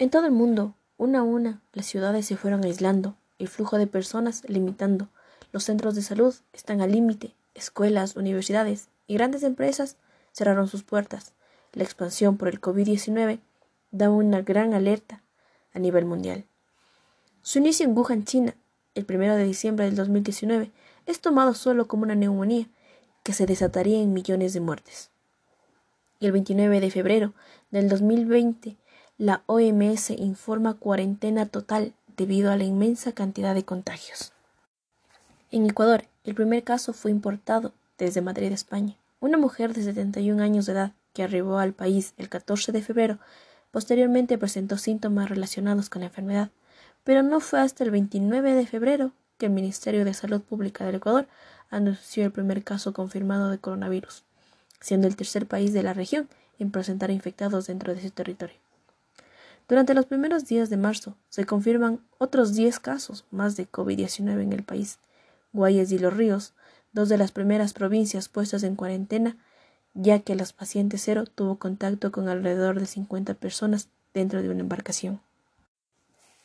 En todo el mundo, una a una, las ciudades se fueron aislando, el flujo de personas limitando, los centros de salud están al límite, escuelas, universidades y grandes empresas cerraron sus puertas. La expansión por el COVID-19 da una gran alerta a nivel mundial. Su inicio en Wuhan, China, el 1 de diciembre del 2019, es tomado solo como una neumonía que se desataría en millones de muertes. Y el 29 de febrero del 2020, la OMS informa cuarentena total debido a la inmensa cantidad de contagios. En Ecuador, el primer caso fue importado desde Madrid, España. Una mujer de 71 años de edad que arribó al país el 14 de febrero posteriormente presentó síntomas relacionados con la enfermedad, pero no fue hasta el 29 de febrero que el Ministerio de Salud Pública del Ecuador anunció el primer caso confirmado de coronavirus, siendo el tercer país de la región en presentar infectados dentro de su territorio. Durante los primeros días de marzo se confirman otros 10 casos más de COVID-19 en el país. Guayas y Los Ríos, dos de las primeras provincias puestas en cuarentena, ya que los pacientes cero tuvo contacto con alrededor de 50 personas dentro de una embarcación.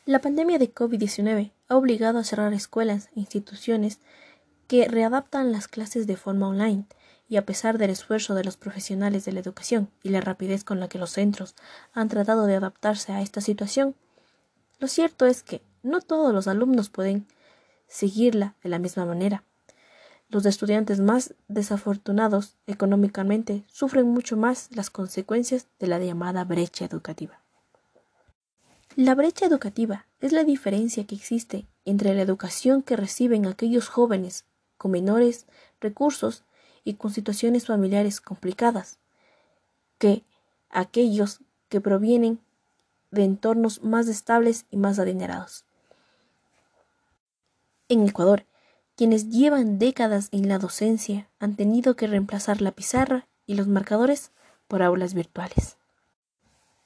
La pandemia de COVID-19 ha obligado a cerrar escuelas e instituciones que readaptan las clases de forma online, y a pesar del esfuerzo de los profesionales de la educación y la rapidez con la que los centros han tratado de adaptarse a esta situación, lo cierto es que no todos los alumnos pueden seguirla de la misma manera. Los estudiantes más desafortunados económicamente sufren mucho más las consecuencias de la llamada brecha educativa. La brecha educativa es la diferencia que existe entre la educación que reciben aquellos jóvenes con menores recursos y con situaciones familiares complicadas que aquellos que provienen de entornos más estables y más adinerados. En Ecuador, quienes llevan décadas en la docencia han tenido que reemplazar la pizarra y los marcadores por aulas virtuales.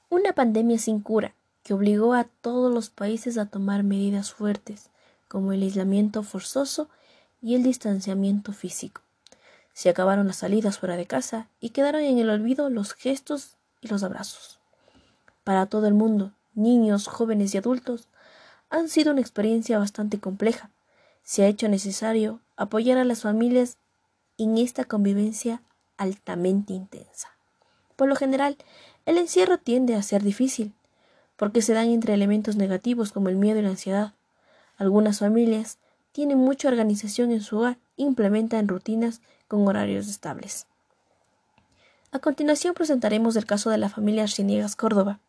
Una pandemia sin cura que obligó a todos los países a tomar medidas fuertes, como el aislamiento forzoso y el distanciamiento físico. Se acabaron las salidas fuera de casa y quedaron en el olvido los gestos y los abrazos. Para todo el mundo, niños, jóvenes y adultos, han sido una experiencia bastante compleja. Se ha hecho necesario apoyar a las familias en esta convivencia altamente intensa. Por lo general, el encierro tiende a ser difícil, porque se dan entre elementos negativos como el miedo y la ansiedad. Algunas familias tienen mucha organización en su hogar implementan rutinas con horarios estables. A continuación presentaremos el caso de la familia Arciniegas Córdoba,